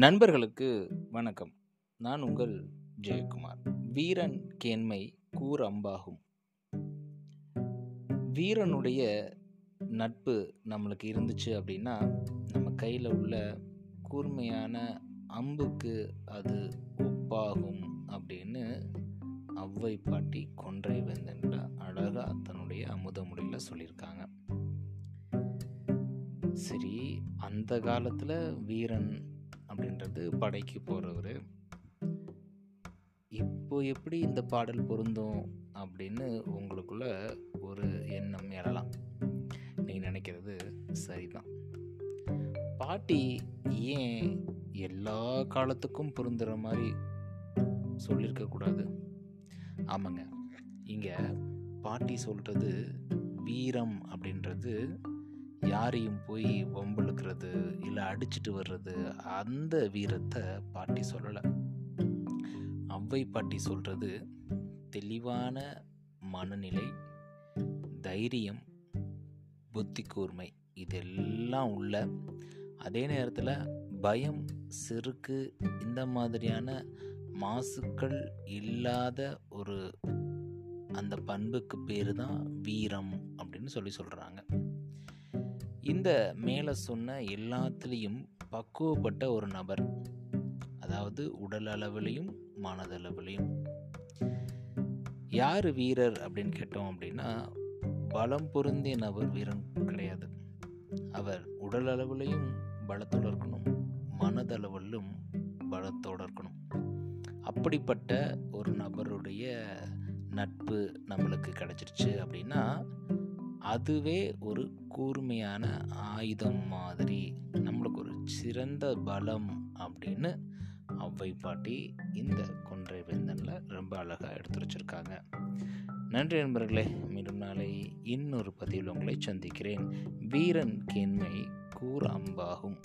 நண்பர்களுக்கு வணக்கம். நான் உங்கள் ஜெயக்குமார். வீரன் கேண்மை கூர் அம்பாகும். வீரனுடைய நட்பு நம்மளுக்கு இருந்துச்சு அப்படின்னா நம்ம கையில் உள்ள கூர்மையான அம்புக்கு அது ஒப்பாகும் அப்படின்னு அவ்வை பாட்டி கொன்றை வெந்தன்ற அழகாக தன்னுடைய அமுத சொல்லியிருக்காங்க. சரி அந்த காலத்தில் வீரன் அப்படின்றது படைக்கு போகிறவர் இப்போ எப்படி இந்த பாடல் பொருந்தும் அப்படின்னு உங்களுக்குள்ள ஒரு எண்ணம் எழலாம். நீங்கள் நினைக்கிறது சரிதான். பாட்டி ஏன் எல்லா காலத்துக்கும் பொருந்துகிற மாதிரி சொல்லியிருக்க கூடாது? ஆமாங்க. இங்கே பாட்டி சொல்கிறது வீரம் அப்படின்றது யாரையும் போய் வம்புழுக்கிறது இல்லை அடிச்சிட்டு வர்றது அந்த வீரத்தை பாட்டி சொல்லலை. அவ்வை பாட்டி சொல்கிறது தெளிவான மனநிலை தைரியம் புத்தி கூர்மை இதெல்லாம் உள்ள. அதே நேரத்தில் பயம் செருக்கு இந்த மாதிரியான மாசுக்கள் இல்லாத ஒரு அந்த பண்புக்கு பேர் தான் வீரம் அப்படின்னு சொல்லி சொல்கிறாங்க இந்த மேலே சொன்ன எல்லாத்துலேயும் பக்குவப்பட்ட ஒரு நபர். அதாவது உடல் அளவிலையும் மனதளவிலையும் யார் வீரர் அப்படின்னு கேட்டோம் அப்படின்னா பலம் பொருந்திய நபர் வீரன் கிடையாது. அவர் உடல் அளவிலையும் பலத்தோடு இருக்கணும் மனதளவிலும் பலத்தோடு இருக்கணும். அப்படிப்பட்ட ஒரு நபருடைய நட்பு நம்மளுக்கு கிடைச்சிருச்சு அப்படின்னா அதுவே ஒரு கூர்மையான ஆயுதம் மாதிரி. நம்மளுக்கு ஒரு சிறந்த பலம் அப்படின்னு அவ்வை பாட்டி இந்த கொன்றை வேந்தனில் ரொம்ப அழகாக எடுத்து வச்சுருக்காங்க. நன்றி நண்பர்களே மீண்டும் நாளை இன்னொரு பதிவில் உங்களை சந்திக்கிறேன். வீரன் கேண்மை கூர் அம்பாகும்.